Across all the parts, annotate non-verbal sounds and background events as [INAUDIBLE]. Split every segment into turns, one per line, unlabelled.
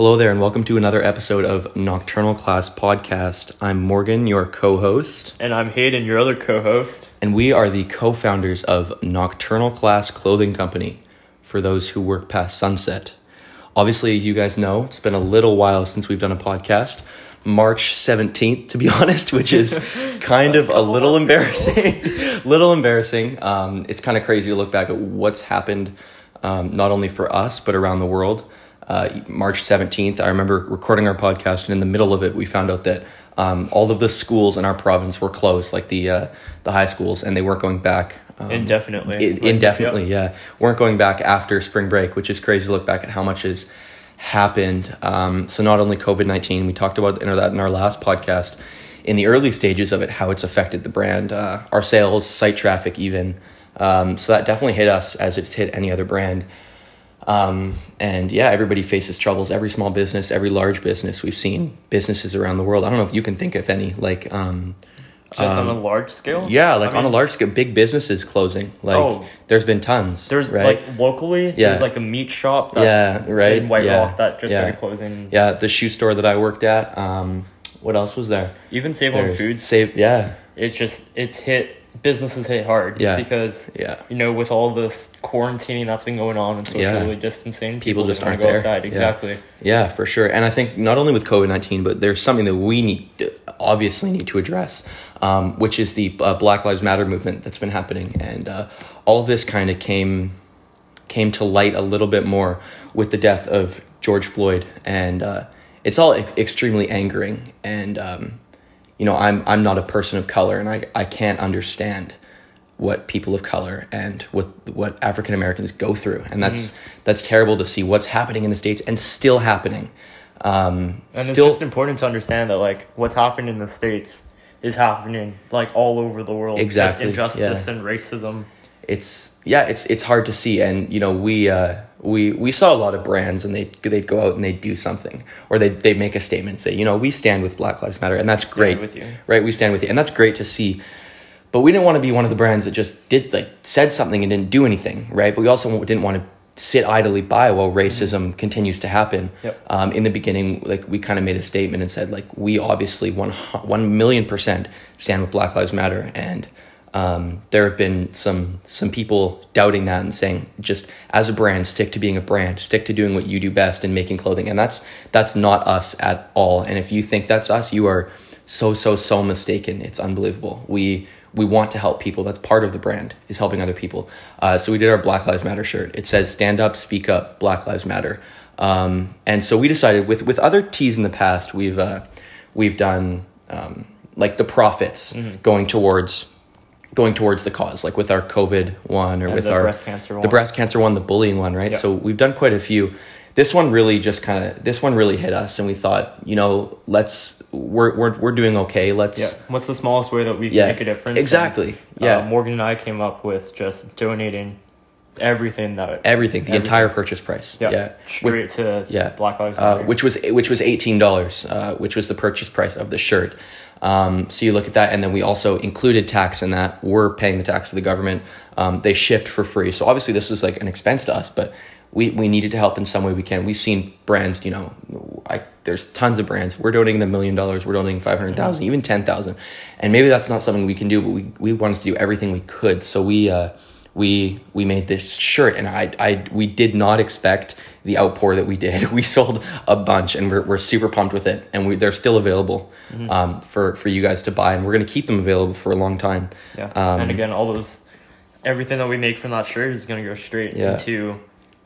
Hello there, and welcome to another episode of Nocturnal Class Podcast. I'm Morgan, your co host,
And I'm Hayden, your other co host.
and we are the co founders of Nocturnal Class Clothing Company for those who work past sunset. Obviously, you guys know it's been a little while since we've done a podcast. March 17th, to be [LAUGHS] honest, which is [LAUGHS] kind of a little embarrassing. [LAUGHS] little embarrassing. Um, it's kind of crazy to look back at what's happened, um, not only for us, but around the world. Uh, March 17th, I remember recording our podcast, and in the middle of it, we found out that um, all of the schools in our province were closed, like the, uh, the high schools, and they weren't going back. Um,
Indefinitely.
I-
Like,
indefinitely, yeah. Weren't going back after spring break, which is crazy to look back at how much has happened. Um, so not only COVID nineteen, we talked about that in our last podcast. In the early stages of it, how it's affected the brand, uh, our sales, site traffic, even. Um, so that definitely hit us as it's hit any other brand. Um, and yeah, everybody faces troubles. Every small business, every large business. We've seen businesses around the world. I don't know if you can think of any like. Um,
Just on a large scale?
yeah, like
I
on a large scale, big businesses closing. Like
Oh.
there's been tons.
There's
right?
like locally,
Yeah.
there's like a meat shop that's
Yeah, right,
in White
yeah,
Rock that just
yeah.
started closing.
yeah, the shoe store that I worked at. Um, what else was there?
Even Save on Foods,
Save. Yeah,
it's just, it's hit, businesses hit hard.
Yeah.
Because,
yeah,
you know, with all this quarantining that's been going on and socially
Yeah.
distancing,
People just
wanna
aren't
go
there.
outside. Exactly.
yeah, for sure. And I think not only with COVID nineteen, but there's something that we need, obviously, need to address, um, which is the uh, Black Lives Matter movement that's been happening, and uh, all of this kind of came came to light a little bit more with the death of George Floyd, and uh, it's all e- extremely angering. And um, you know, I'm I'm not a person of color, and I I can't understand what people of color and what what African Americans go through, and that's that's terrible to see what's happening in the states and still happening. Um,
And
still,
it's just important to understand that, like, what's happened in the States is happening, like, all over the world. Just
Exactly,
injustice
yeah.
and racism.
It's yeah, it's it's hard to see, and you know we uh, we we saw a lot of brands, and they they'd go out and they'd do something, or they they make a statement, say you know we stand with Black Lives Matter, and that's great, right? We stand with you, and that's great to see. But we didn't want to be one of the brands that just did like said something and didn't do anything, right? But we also didn't want to sit idly by while racism continues to happen.
Yep.
Um, in the beginning, like we kind of made a statement and said like we obviously one one million percent stand with Black Lives Matter, and um, there have been some some people doubting that and saying just as a brand stick to being a brand, stick to doing what you do best and making clothing, and that's that's not us at all. And if you think that's us, you are so so so mistaken. It's unbelievable. We we want to help people. That's part of the brand is helping other people. Uh, so we did our Black Lives Matter shirt. It says "Stand up, speak up, Black Lives Matter." Um, and so we decided with with other teas in the past, we've uh, we've done um, like the profits
Mm-hmm.
going towards going towards the cause, like with our COVID one or
And
with
the
our
breast cancer
the
one.
breast cancer one, the bullying one, right?
Yeah.
So we've done quite a few. This one really just kind of this one really hit us, and we thought, you know, let's we're we're we're doing okay. Let's
Yeah. What's the smallest way that we can
Yeah,
make a difference?
exactly.
And,
Yeah.
Uh, Morgan and I came up with just donating everything that.
everything, the
Everything.
entire purchase price.
yeah.
yeah.
Straight to
yeah.
Black Lives
uh,
Matter.
which was which was eighteen dollars, uh, which was the purchase price of the shirt. Um, so you look at that, and then we also included tax in that. We're paying the tax to the government. Um, they shipped for free, so obviously this was like an expense to us, but we we needed to help in some way we can. We've seen brands, you know, I there's tons of brands. We're donating the million dollars. We're donating five hundred thousand, even ten thousand, and maybe that's not something we can do, but we we wanted to do everything we could. So we. Uh, we we made this shirt and I, I we did not expect the outpour that we did [LAUGHS] we sold a bunch and we're, we're super pumped with it and we, they're still available
Mm-hmm.
um, for for you guys to buy and we're going to keep them available for a long time
yeah.
um,
and again, all those, everything that we make from that shirt is going to go straight
Yeah.
into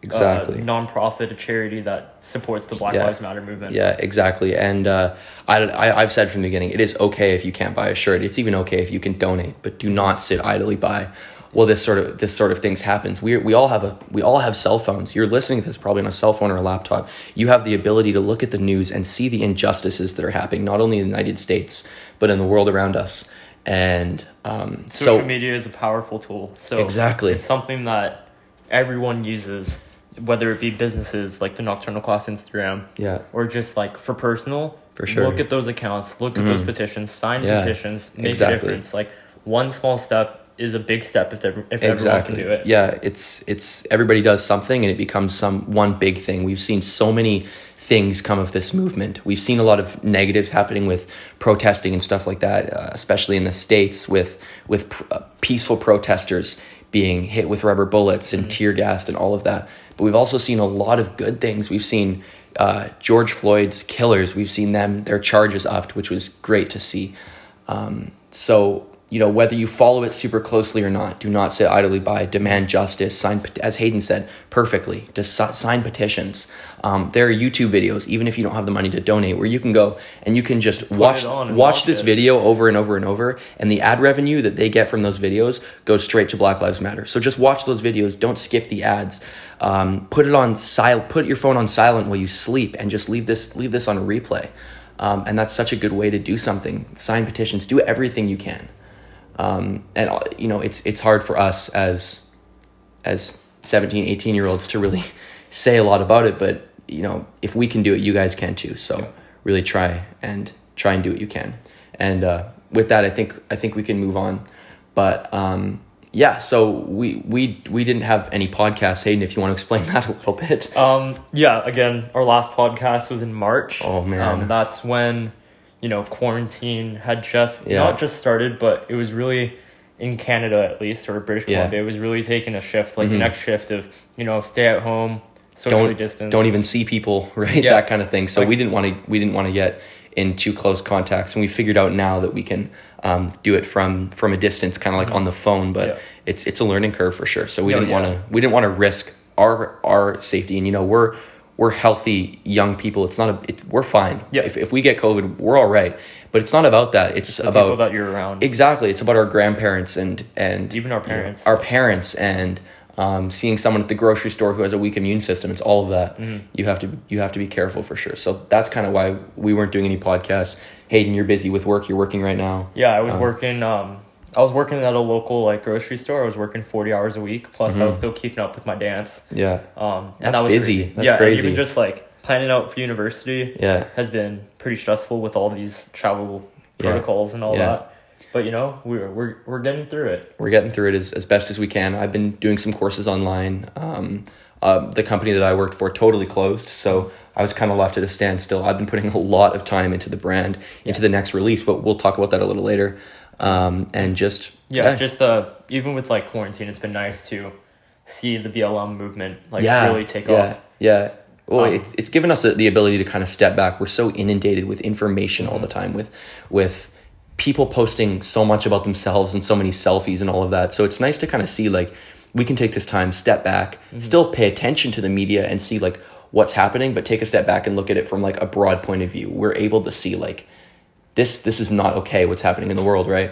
exactly
uh, nonprofit, a charity that supports the Black
Yeah.
Lives Matter movement.
Yeah, exactly. And uh, I, I, I've said from the beginning, it is okay if you can't buy a shirt. It's even okay if you can donate, but do not sit idly by. Well, this sort of this sort of things happens. We we all have a we all have cell phones. You're listening to this probably on a cell phone or a laptop. You have the ability to look at the news and see the injustices that are happening, not only in the United States but in the world around us. And um,
Social
so
media is a powerful tool. So
Exactly.
it's something that everyone uses, whether it be businesses like the Nocturnal Class Instagram,
yeah,
or just like for personal.
For sure.
Look at those accounts. Look at those petitions. Sign
Yeah,
petitions. Make
exactly.
a difference. Like one small step is a big step if if everyone can do it.
Yeah, it's it's everybody does something and it becomes some one big thing. We've seen so many things come of this movement. We've seen a lot of negatives happening with protesting and stuff like that, uh, especially in the states with with pr- uh, peaceful protesters being hit with rubber bullets and tear gassed and all of that. But we've also seen a lot of good things. We've seen uh, George Floyd's killers. We've seen them their charges upped, which was great to see. Um, so you know whether you follow it super closely or not do not sit idly by demand justice sign as hayden said perfectly just sign petitions. Um, there are youtube videos even if you don't have the money to donate where you can go and you can just watch
on and
watch
watch
this
it.
video over and over and over and the ad revenue that they get from those videos goes straight to black lives matter. So just watch those videos don't skip the ads. Um, put it on silent put your phone on silent while you sleep and just leave this leave this on a replay. Um, and that's such a good way to do something. Sign petitions do everything you can um, and you know it's it's hard for us as as 17 18 year olds to really [LAUGHS] say a lot about it but you know if we can do it you guys can too. So really try and try and do what you can. And uh, with that i think i think we can move on. But um, yeah so we we we didn't have any podcasts. Hayden if you want to explain [LAUGHS] that a little bit.
Um, yeah, again, our last podcast was in March.
Oh, man.
Um, that's when, you know, quarantine had just
Yeah.
not just started, but it was really in Canada at least, or British
Yeah.
Columbia, it was really taking a shift, like
Mhm.
the next shift of, you know, stay at home, socially
don't
distance.
don't even see people [LAUGHS] right
Yeah.
that kind of thing so
Like-
we didn't want to we didn't want to get in too close contacts and we figured out now that we can um, do it from from a distance kind of like on the phone but
Yeah.
it's it's a learning curve for sure so we
Yeah,
didn't
yeah.
want to we didn't want to risk our our safety and you know we're we're healthy young people it's not a it's we're fine
Yeah.
if, if we get covid we're all right but it's not about that it's
the
about
people that you're around.
Exactly. It's about our grandparents and and
Even our
you know,
parents.
our parents, and um, seeing someone at the grocery store who has a weak immune system. It's all of that.
Mm-hmm.
You have to you have to be careful for sure. So that's kind of why we weren't doing any podcasts. Hayden, you're busy with work. You're working right now.
Yeah, I was
Um,
working. Um, I was working at a local like grocery store. I was working forty hours a week. Plus, I was still keeping up with my dance.
Yeah.
Um, and
Mm-hmm. That's
that was
busy.
crazy.
That's
yeah,
crazy.
Even just like planning out for university
Yeah.
has been pretty stressful with all these travel
Yeah.
protocols and all
Yeah.
that. But you know, we're we're we're getting through it.
We're getting through it as, as best as we can. I've been doing some courses online. Um, uh, the company that I worked for totally closed, so I was kind of left at a standstill. I've been putting a lot of time into the brand, into the next release, but we'll talk about that a little later. Um, and just
Yeah, just uh, even with like quarantine, it's been nice to see the BLM movement like
yeah,
really take
yeah,
off.
Yeah. Well,
Um,
it's it's given us the the ability to kind of step back. We're so inundated with information all the
Mm-hmm.
time, with with people posting so much about themselves and so many selfies and all of that. So it's nice to kind of see like we can take this time, step back,
Mm-hmm.
still pay attention to the media and see like what's happening, but take a step back and look at it from like a broad point of view. We're able to see like this this is not okay what's happening in the world right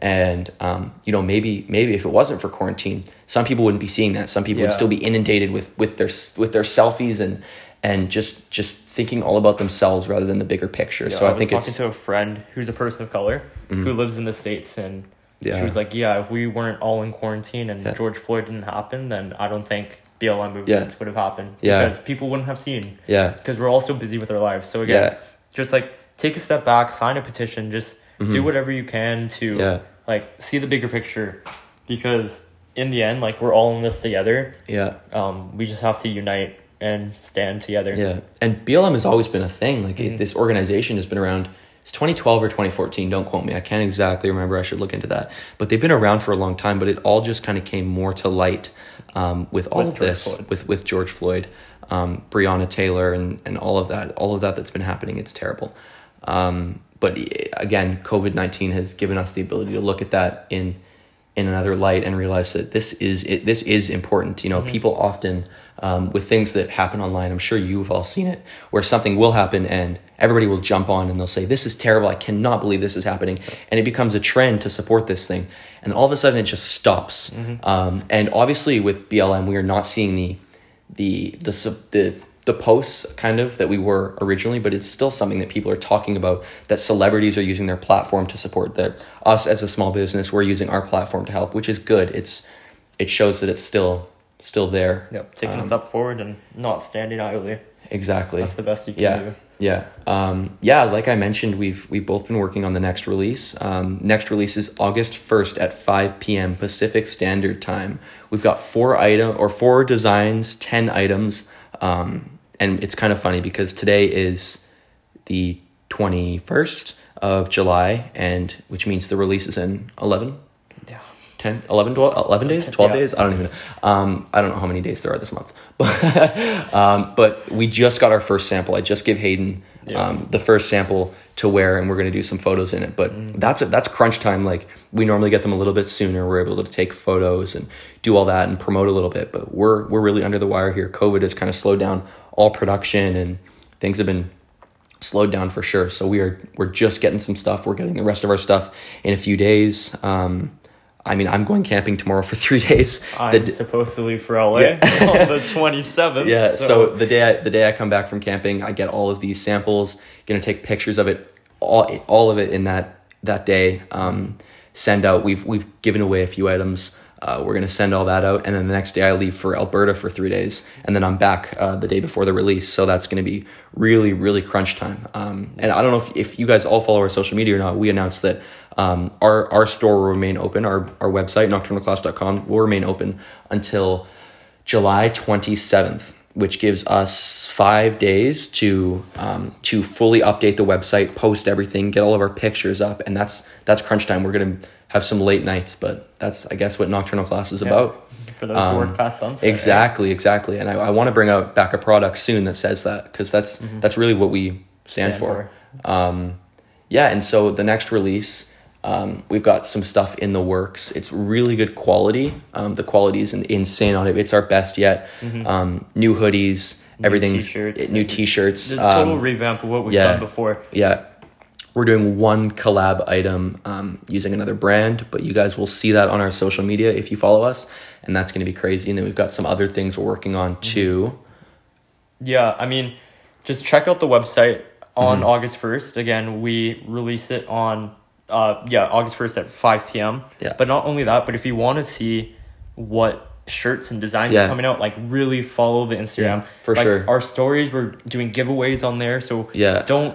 and um, you know maybe maybe if it wasn't for quarantine some people wouldn't be seeing that some people would still be inundated with with their with their selfies and and just just thinking all about themselves rather than the bigger picture
Yeah,
so i,
was
think
talking
it's Mm-hmm.
to a friend who's a person of color who lives in the states, and
Yeah.
she was like, "Yeah, if we weren't all in quarantine and
Yeah.
George Floyd didn't happen, then I don't think BLM movements would have happened
Yeah.
because people wouldn't have seen
yeah
because we're all so busy with our lives. So again,
Yeah.
just like take a step back, sign a petition, just do whatever you can to
Mm-hmm. Yeah.
like see the bigger picture, because in the end, like we're all in this together.
yeah
Um, we just have to unite and stand together.
yeah and blm has always been a thing like
Mm-hmm.
it, this organization has been around it's 2012 or 2014 don't quote me i can't exactly remember i should look into that but they've been around for a long time but it all just kind of came more to light um, with all
With
of
George
this
Floyd.
with with george floyd um, breonna taylor and, and all of that all of that that's been happening it's terrible um, but eh, again covid-19 has given us the ability to look at that in in another light and realize that this is it, this is important. You know, people often um, with things that happen online. I'm sure you've all seen it, where something will happen and everybody will jump on and they'll say, "This is terrible. I cannot believe this is happening," and it becomes a trend to support this thing, and all of a sudden it just stops. Um, and obviously, with BLM, we are not seeing the the the sub- the the posts kind of that we were originally, but it's still something that people are talking about. That celebrities are using their platform to support that. Us as a small business, we're using our platform to help, which is good. It's it shows that it's still still there.
Yep, taking
Um,
a step forward and not standing idly.
exactly.
That's the best you can
Yeah.
do.
Yeah. Um, yeah, like I mentioned, we've we've both been working on the next release. Um, next release is August first at five p.m. Pacific Standard Time. We've got four item or four designs, ten items, um, and it's kind of funny because today is the twenty first of July, and which means the release is in eleven.
Yeah.
10, 11, 12, 11 days, 12
Yeah.
days? I don't even know. Um, I don't know how many days there are this month. [LAUGHS] But, um, but we just got our first sample. I just gave Hayden
Yeah.
um, the first sample to wear, and we're going to do some photos in it. But that's that's crunch time. Like we normally get them a little bit sooner. We're able to take photos and do all that and promote a little bit. But we're we're really under the wire here. COVID has kind of slowed down all production, and things have been slowed down for sure. So we are we're just getting some stuff. We're getting the rest of our stuff in a few days. Um, I mean, I'm going camping tomorrow for [LAUGHS] three days.
I'm
The d-
supposed to leave for LA
Yeah. [LAUGHS]
on the [LAUGHS] 27th.
yeah. So, the day I, the day I come back from camping, I get all of these samples. Gonna take pictures of it, all all of it in that that day. Um, send out. We've we've given away a few items. Uh, we're gonna send all that out, and then the next day I leave for Alberta for three days, and then I'm back uh, the day before the release. So that's gonna be really really crunch time. Um, and I don't know if, if you guys all follow our social media or not. We announced that um, our our store will remain open. Our our website nocturnalclass.com will remain open until July 27th, which gives us five days to um, to fully update the website, post everything, get all of our pictures up, and that's that's crunch time. We're gonna have some late nights, but that's I guess what nocturnal class is about.
for those who work past sunset.
Exactly, exactly. And I, I want to bring out back a product soon that says that because that's that's really what we stand,
Stand
for. Um, yeah, and so the next release, um, we've got some stuff in the works. It's really good quality. Um, the quality is insane on it. It's our best yet. Um, new hoodies, everything's
t-shirts.
new t-shirts.
The total
um,
revamp of what we've
yeah.
done before.
yeah. We're doing one collab item um, using another brand, but you guys will see that on our social media if you follow us, and that's going to be crazy. And then we've got some other things we're working on too.
Yeah, I mean, just check out the website on
Mm-hmm.
August 1st. Again, we release it on, uh, yeah, August 1st at 5 p.m.
Yeah.
But not only that, but if you want to see what shirts and designs
Yeah.
are coming out, like really follow the Instagram.
Yeah, for
Like,
sure.
Our stories, we're doing giveaways on there. So
Yeah.
don't,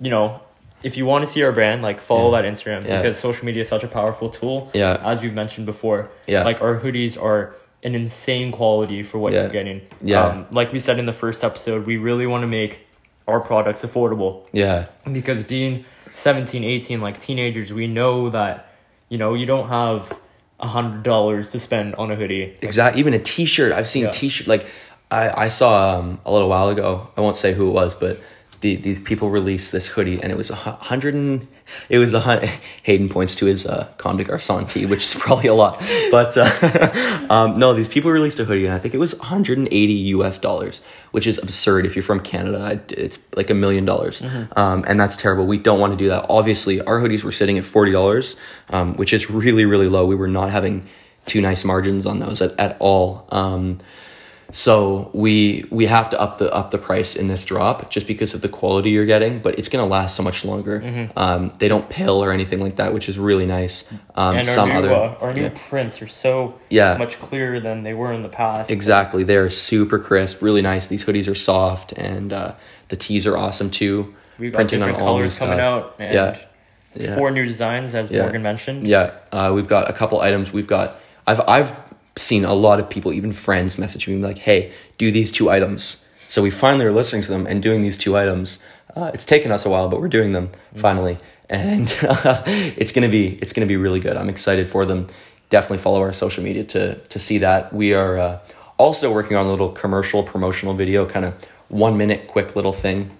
you know, if you want to see our brand, like follow
Yeah.
that Instagram
Yeah.
because social media is such a powerful tool.
Yeah.
As we've mentioned before.
Yeah.
Like our hoodies are an insane quality for what
Yeah.
you're getting.
Yeah.
Um, like we said in the first episode, we really want to make our products affordable
Yeah,
because being 17, 18, like teenagers, we know that, you know, you don't have a hundred dollars to spend on a hoodie. Like,
exactly. Even a T-shirt. I've seen
Yeah.
T-shirt like I I saw um, a little while ago. I won't say who it was, but the, these people released this hoodie, and it was a hundred and it was a hundred, [LAUGHS] Hayden points to his uh, Comme des Garçons tee, which is probably a lot, but uh, [LAUGHS] um, no, these people released a hoodie, and I think it was 180 U.S. dollars, which is absurd. If you're from Canada, it's like a million dollars, um, and that's terrible. We don't want to do that. Obviously, our hoodies were sitting at forty dollars, um, which is really really low. We were not having too nice margins on those at, at all. Um, so we we have to up the up the price in this drop just because of the quality you're getting, but it's gonna last so much longer.
Mm-hmm.
Um, they don't pill or anything like that, which is really nice. Um,
and our
some
new,
other
uh, our new
yeah.
prints are so
Yeah.
much clearer than they were in the past.
exactly they're super crisp, really nice. These hoodies are soft, and uh, the tees are awesome too.
We've got different colors coming out and
Yeah. Yeah.
four new designs, as
Yeah.
Morgan mentioned.
Yeah, uh, we've got a couple items. We've got I've I've seen a lot of people, even friends, message me like, "Hey, do these two items." So we finally are listening to them and doing these two items. Uh, it's taken us a while, but we're doing them finally, and [LAUGHS] it's gonna be it's gonna be really good. I'm excited for them. Definitely follow our social media to to see that. We are uh, also working on a little commercial promotional video, kind of one minute quick little thing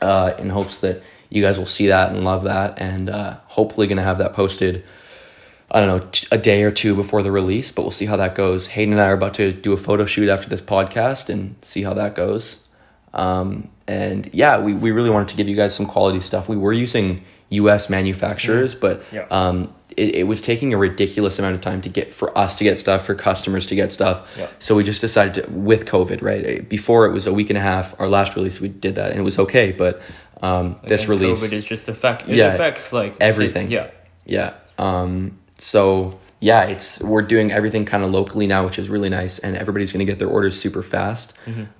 uh, in hopes that you guys will see that and love that, and uh, hopefully going to have that posted. I don't know t- a day or two before the release, but we'll see how that goes. Hayden and I are about to do a photo shoot after this podcast and see how that goes. Um, and yeah, we, we really wanted to give you guys some quality stuff. We were using U.S. manufacturers, but
Yeah.
um, it, it was taking a ridiculous amount of time to get for us to get stuff, for customers to get stuff.
Yeah.
So we just decided to, with COVID, right? eh, Before it was a week and a half. Our last release, we did that, and it was okay. But um, this release,
COVID is just affect. It
Yeah.
affects like
Everything.
it- yeah.
yeah. Um, so yeah, it's we're doing everything kind of locally now, which is really nice, and everybody's going to get their orders super fast,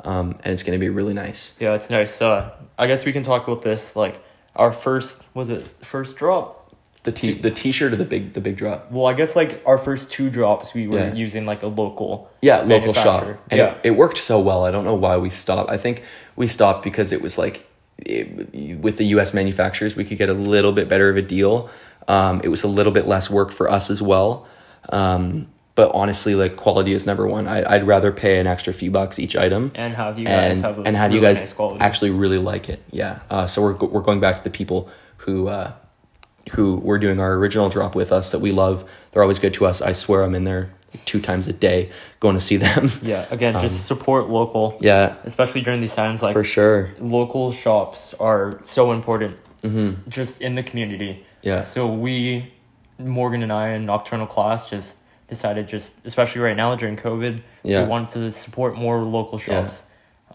um, and it's going to be really nice.
Yeah, it's nice. Uh, I guess we can talk about this. Like our first was it first drop?
The t the t-shirt or the big the big drop.
Well, I guess like our first two drops, we were
Yeah.
using like a local.
Yeah, local shop, and
yeah,
it, it worked so well. I don't know why we stopped. I think we stopped because it was like it, with the U.S. manufacturers, we could get a little bit better of a deal. Um, it was a little bit less work for us as well. Um, but honestly, like quality is number one. I, I'd rather pay an extra few bucks each item
and have you guys
and
have a
and have you guys
nice
actually really like it. Yeah. Uh, so we're we're going back to the people who uh, who were doing our original drop with us that we love. They're always good to us. I swear I'm in there two times a day going to see them. [LAUGHS]
yeah, again, just support local.
Um, yeah,
especially during these times. Like
for sure.
local shops are so important,
Mm-hmm.
just in the community.
Yeah.
So we, Morgan and I, in nocturnal class, just decided just especially right now during COVID,
Yeah.
we wanted to support more local shops.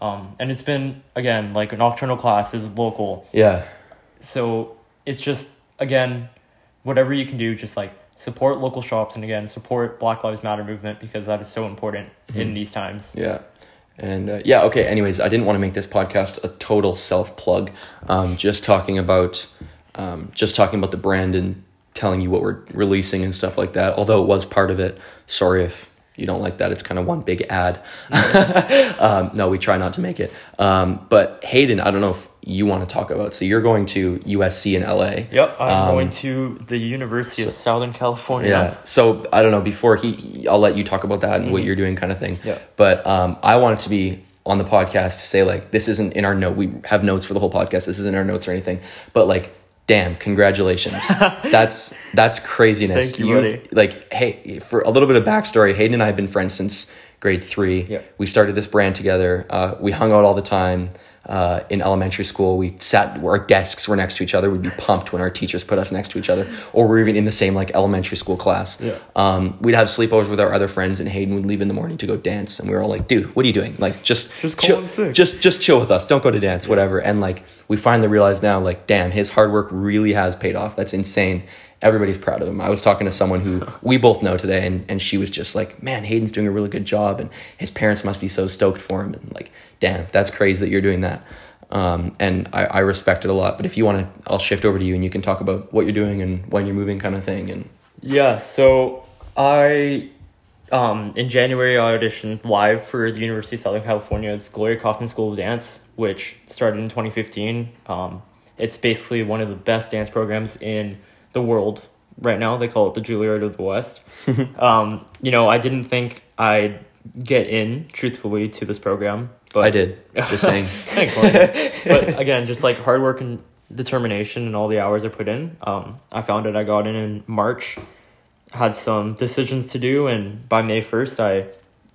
Um, and it's been again like a nocturnal class is local,
Yeah.
so it's just again, whatever you can do, just like support local shops and again support Black Lives Matter movement because that is so important
Mm-hmm.
in these times.
Yeah. And uh, yeah, okay. Anyways, I didn't want to make this podcast a total self plug. Um, just talking about, um, just talking about the brand and telling you what we're releasing and stuff like that. Although it was part of it. Sorry if you don't like that. It's kind of one big ad. [LAUGHS] um, no, we try not to make it. Um, but Hayden, I don't know if you want to talk about. So you're going to USC in LA.
Yep, I'm
Um,
going to the University of Southern California.
Yeah. So I don't know. Before he, he- I'll let you talk about that and what you're doing, kind of thing.
Mm-hmm. Yeah.
But um, I wanted to be on the podcast to say like this isn't in our note. We have notes for the whole podcast. This isn't in our notes or anything. But like, damn, congratulations. [LAUGHS] that's that's craziness.
Thank you, buddy.
Like, hey, for a little bit of backstory, Hayden and I have been friends since grade three.
Yeah.
We started this brand together. Uh, we hung out all the time. Uh, in elementary school, we sat where our desks were next to each other. We'd be pumped when our teachers put us next to each other, or we're even in the same like elementary school class.
Yeah.
Um, we'd have sleepovers with our other friends, and Hayden would leave in the morning to go dance, and we were all like, "Dude, what are you doing? Like, just
Just
chill,
call in sick."
just just chill with us. Don't go to dance, whatever." And like, we finally realize now, like, damn, his hard work really has paid off. That's insane. Everybody's proud of him. I was talking to someone who [LAUGHS] we both know today, and, and she was just like, "Man, Hayden's doing a really good job, and his parents must be so stoked for him." And like, damn, that's crazy that you're doing that. Um, and I, I respect it a lot. But if you want to, I'll shift over to you, and you can talk about what you're doing and when you're moving, kind of thing. And
Yeah, so I um in January I auditioned live for the University of Southern California's Glorya Kaufman School of Dance, which started in 2015. Um it's basically one of the best dance programs in the world right now. They call it the Juilliard of the West. [LAUGHS] um, you know, I didn't think I'd get in truthfully to this program, but
I did. Just [LAUGHS] saying.
Thanks, but again, just like hard work and determination and all the hours I put in, um, I found it. I got in in March, had some decisions to do, and by May first, I,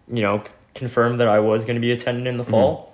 you know, confirmed that I was going to be attending in the
Mm-hmm.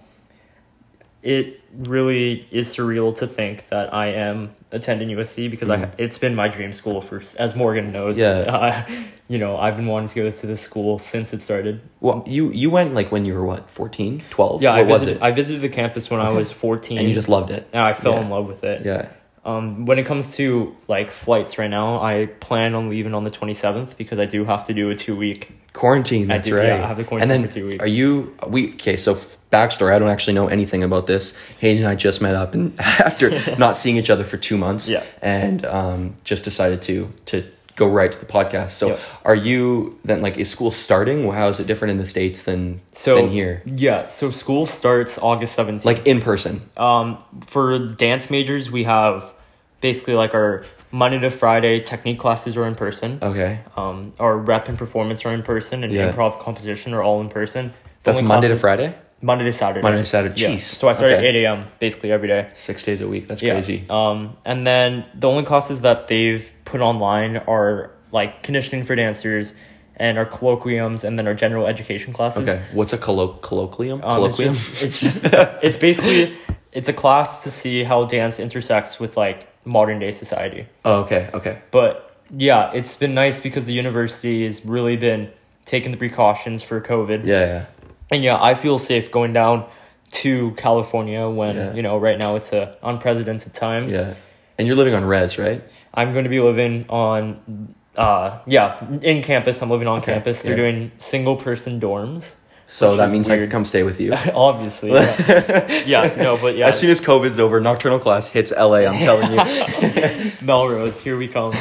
It really is surreal to think that I am attending USC because I it's been my dream school for as Morgan knows.
Yeah. [LAUGHS]
Uh, you know, I've been wanting to go to this school since it started.
Well, you you went like when you were what 14, 12?
Yeah,
what
I
was
visited,
it?
I visited the campus when I was 14.
and you just loved it.
and I fell
Yeah.
in love with it.
Yeah.
Um, when it comes to like flights right now, I plan on leaving on the 27th because I do have to do a two week.
Quarantine, that's
do,
right.
yeah, I have to quarantine
and then
for two weeks.
Are you we okay, so backstory, I don't actually know anything about this. Hayden and I just met up and [LAUGHS] after [LAUGHS] not seeing each other for 2 months
Yeah.
and um just decided to to go right to the podcast. So
Yep.
are you then like is school starting? How is it different in the states than
So
than here?
Yeah, so school starts August 17th.
Like in person.
um, for dance majors, we have basically like our Monday to Friday technique classes are in person.
Okay.
Um, our rep and performance are in person, and
Yeah.
improv composition are all in person.
That's
only
Monday to Friday?
Monday to Saturday.
Monday to Saturday.
Yeah.
Jeez.
So I start
Okay.
at 8 a.m. basically every day.
6 days a week. That's
Yeah.
crazy.
Um, and then the only classes that they've put online are like conditioning for dancers and our colloquiums and then our general education classes.
Okay. What's a collo- colloquium?
Um, it's
colloquium?
just, it's just it's basically it's a class to see how dance intersects with like modern day society.
oh, okay. Okay.
But yeah, it's been nice because the university has really been taking the precautions for COVID.
Yeah, yeah.
And yeah, I feel safe going down to California when,
Yeah.
you know, right now it's a unprecedented times.
Yeah. And you're living on res, right?
I'm going to be living on uh, yeah, in campus. I'm living on
Okay,
campus. They're
yeah.
doing single person dorms.
So
Which
that means I
weird.
can come stay with you. [LAUGHS]
Obviously, yeah. [LAUGHS] yeah, no, but yeah,
As soon as COVID's over, nocturnal class hits LA. I'm telling you. [LAUGHS]
Melrose, here we come.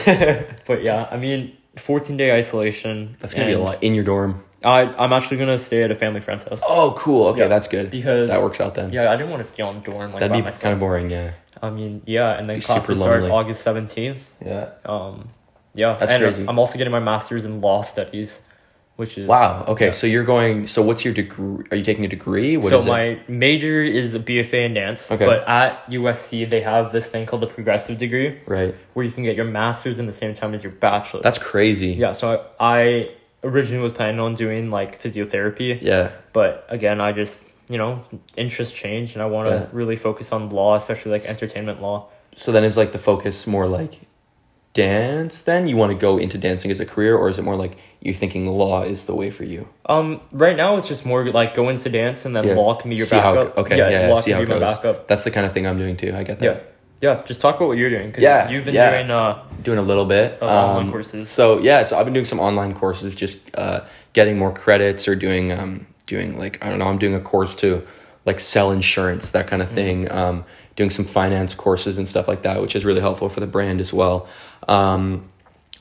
but yeah, I mean, 14 day isolation.
That's gonna be a lot in your dorm.
I I'm actually gonna stay at a family friend's house.
Oh, cool. Okay,
Yeah,
that's good.
because-
that works out then.
Yeah, I didn't want to stay on dorm like
That'd be
myself.
kind of boring. Yeah.
I mean, yeah, and then
Be
classes start. August 17th.
Yeah.
Um, yeah,
That's
and
crazy.
I'm also getting my master's in law studies, which is
Wow. Okay,
Yeah.
so you're going. So what's your degree? Are you taking a degree? What
so
is it?
my major is a BFA in dance,
Okay.
but at USC they have this thing called the progressive degree,
Right.
where you can get your master's in the same time as your bachelor.
That's crazy.
yeah. So I, I originally was planning on doing like physiotherapy,
Yeah.
but again, I just you know interest change, and I want to
Yeah.
really focus on law, especially like entertainment law.
So then is like the focus more like dance then? You want to go into dancing as a career or is it more like you're thinking law is the way for you?
Um, right now it's just more like go into dance and then
Yeah.
law can be your
See how-
backup.
okay,
yeah,
yeah,
law
see
can
how
be my backup.
That's the kind of thing I'm doing too. I get that.
Yeah, yeah. Just talk about what you're doing. 'cause
Yeah,
you've been
yeah.
doing uh
Doing a little bit.
Of online courses.
So yeah, so I've been doing some online courses, just uh, getting more credits or doing um, doing like I don't know, I'm doing a course to like sell insurance, that kind of
Mm-hmm.
thing. Um, doing some finance courses and stuff like that, which is really helpful for the brand as well. Um,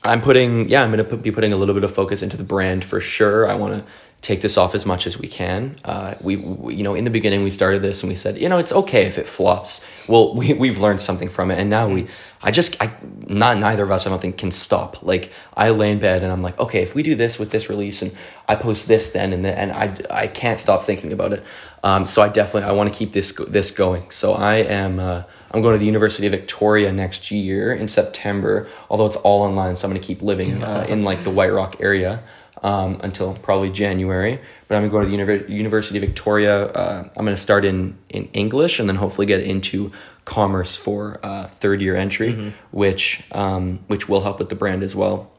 I'm putting, yeah, I'm going to put, be putting a little bit of focus into the brand for sure. I want to take this off as much as we can. Uh, we, we, you know, in the beginning we started this and we said, you know, it's okay if it flops. Well, we, [LAUGHS] we've learned something from it, and now we, I just, I, not neither of us, I don't think, can stop. Like I lay in bed and I'm like, okay, if we do this with this release and I post this then and then, and I, I can't stop thinking about it. Um, so I definitely, I want to keep this this going. So I am, uh, I'm going to the University of Victoria next year in September. Although it's all online, so I'm going to keep living uh, in like the White Rock area um, until probably January. But I'm going to go to the Univer- University of Victoria. Uh, I'm going to start in in English and then hopefully get into commerce for uh, third year entry, which um, which will help with the brand as well.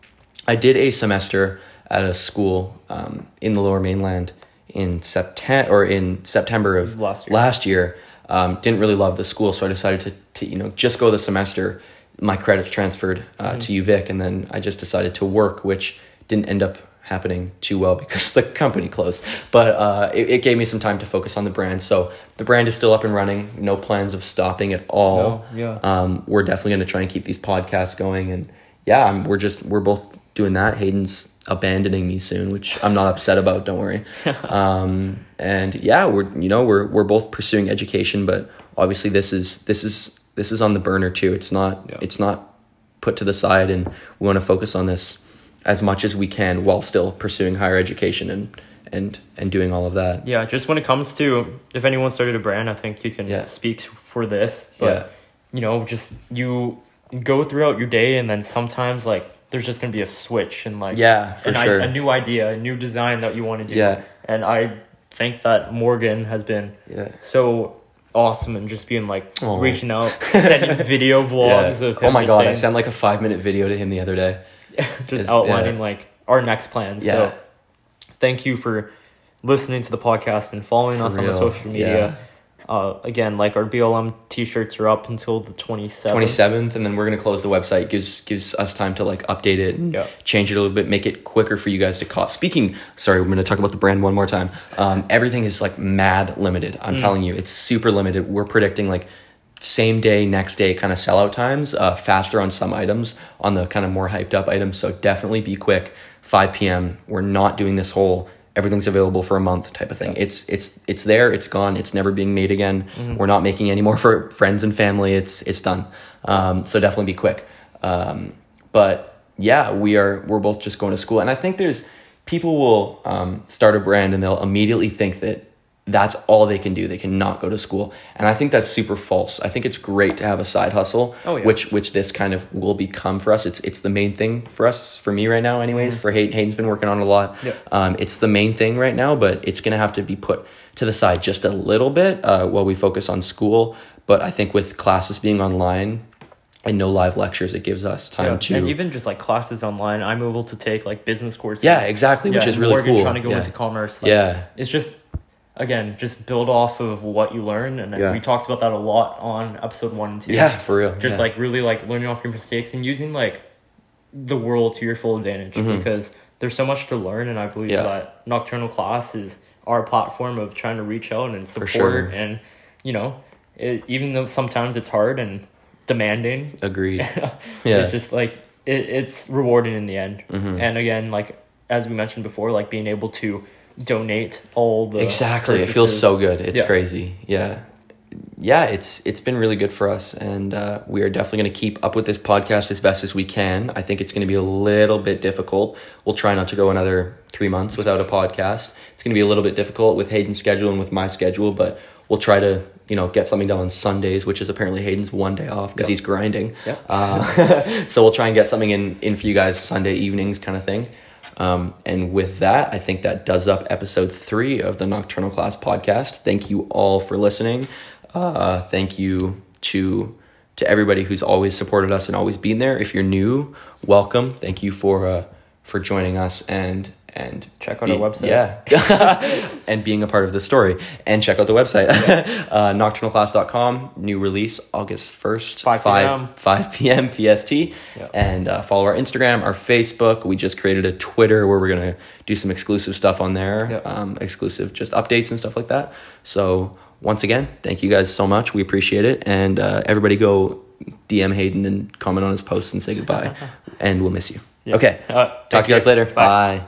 I did a semester at a school um, in the Lower Mainland in September or in September of
Last year.
last year. Um, didn't really love the school, so I decided to, to you know just go the semester. My credits transferred uh, to UVic, and then I just decided to work, which didn't end up happening too well because [LAUGHS] the company closed. But uh, it, it gave me some time to focus on the brand. So the brand is still up and running. No plans of stopping at all.
No, yeah.
Um, we're definitely going to try and keep these podcasts going, and yeah, I'm, we're just we're both doing that. Hayden's abandoning me soon, which I'm not upset about. Don't worry. [LAUGHS] um, and yeah, we're you know we're we're both pursuing education, but obviously this is this is this is on the burner too. It's not
Yeah.
it's not put to the side, and we want to focus on this as much as we can while still pursuing higher education and and and doing all of that.
yeah. Just when it comes to if anyone started a brand, I think you can
Yeah.
speak for this. But
Yeah.
you know, just you go throughout your day, and then sometimes like there's just gonna be a switch and like
Yeah, for sure.
a new idea, a new design that you want to do.
Yeah.
And I think that Morgan has been
Yeah.
so awesome and just being like reaching out, [LAUGHS] sending video vlogs
Yeah.
of
Oh my god, I sent like a five minute video to him the other day. [LAUGHS]
just outlining
yeah.
like our next plans.
Yeah.
So thank you for listening to the podcast and following us on the social media. Uh, again, like our BLM t-shirts are up until the 27th.
twenty seventh, and then we're gonna close the website. gives gives us time to like update it and
Yeah.
change it a little bit, make it quicker for you guys to call. Speaking, sorry, we're gonna talk about the brand one more time. Um, everything is like mad limited.
Mm.
I'm telling you, it's super limited. We're predicting like same day, next day kind of sellout times, uh, faster on some items, on the kind of more hyped up items. So definitely be quick. 5 p.m. We're not doing this whole everything's available for a month type of thing. It's it's it's there. It's gone. It's never being made again. We're not making any more [LAUGHS] for friends and family. It's it's done. Um, so definitely be quick. Um, but yeah, we are we're both just going to school, and I think there's people will um, start a brand and they'll immediately think that that's all they can do. They cannot go to school, and I think that's super false. I think it's great to have a side hustle,
Oh, yeah.
which which this kind of will become for us. It's it's the main thing for us, for me right now, anyways. For Hayden, Hayden's been working on a lot.
Mm-hmm. Yeah.
Um, it's the main thing right now, but it's gonna have to be put to the side just a little bit uh, while we focus on school. But I think with classes being online and no live lectures, it gives us time
Yeah.
to
And even just like classes online, I'm able to take like business courses.
Yeah, exactly, which is really
Morgan
cool.
trying to go
Yeah.
into commerce. like,
yeah.
It's just again, just build off of what you learn, and
Yeah.
we talked about that a lot on episode one and two.
Yeah, for real.
just
yeah.
like really like learning off your mistakes and using like the world to your full advantage because there's so much to learn, and I believe
Mm-hmm. Yeah.
that nocturnal class is our platform of trying to reach out and support,
sure.
and you know, it, even though sometimes it's hard and demanding,
Agreed. [LAUGHS] Yeah.
it's just like it, it's rewarding in the end.
Mm-hmm.
And again, like as we mentioned before, like being able to donate all the
exactly. It feels so good. It's
Yeah.
crazy. Yeah. Yeah it's it's been really good for us and uh, we are definitely going to keep up with this podcast as best as we can. I think it's going to be a little bit difficult. We'll try not to go another three months without a podcast. It's going to be a little bit difficult with hayden's schedule and with my schedule but we'll try to you know get something done on sundays which is apparently hayden's one day off because
Yep.
he's grinding.
Yep.
uh, [LAUGHS] so we'll try and get something in in for you guys sunday evenings kind of thing um, and with that, I think that does up episode three of the Nocturnal Class podcast. Thank you all for listening. Uh, thank you to to everybody who's always supported us and always been there. If you're new, welcome. Thank you for uh, for joining us and and
Check out our website.
Yeah, [LAUGHS] and being a part of the story. And check out the website, [LAUGHS] uh, nocturnalclass.com. New release August first,
5 p.m.
5 p.m. PST.
Yeah.
And uh, follow our Instagram, our Facebook. We just created a Twitter where we're going to do some exclusive stuff on there,
Yeah.
um, exclusive just updates and stuff like that. So, once again, thank you guys so much. We appreciate it. And uh, everybody go DM Hayden and comment on his posts and say goodbye. [LAUGHS] and we'll miss you.
Yeah.
Okay.
Uh,
Talk to you guys later.
Bye.
Bye.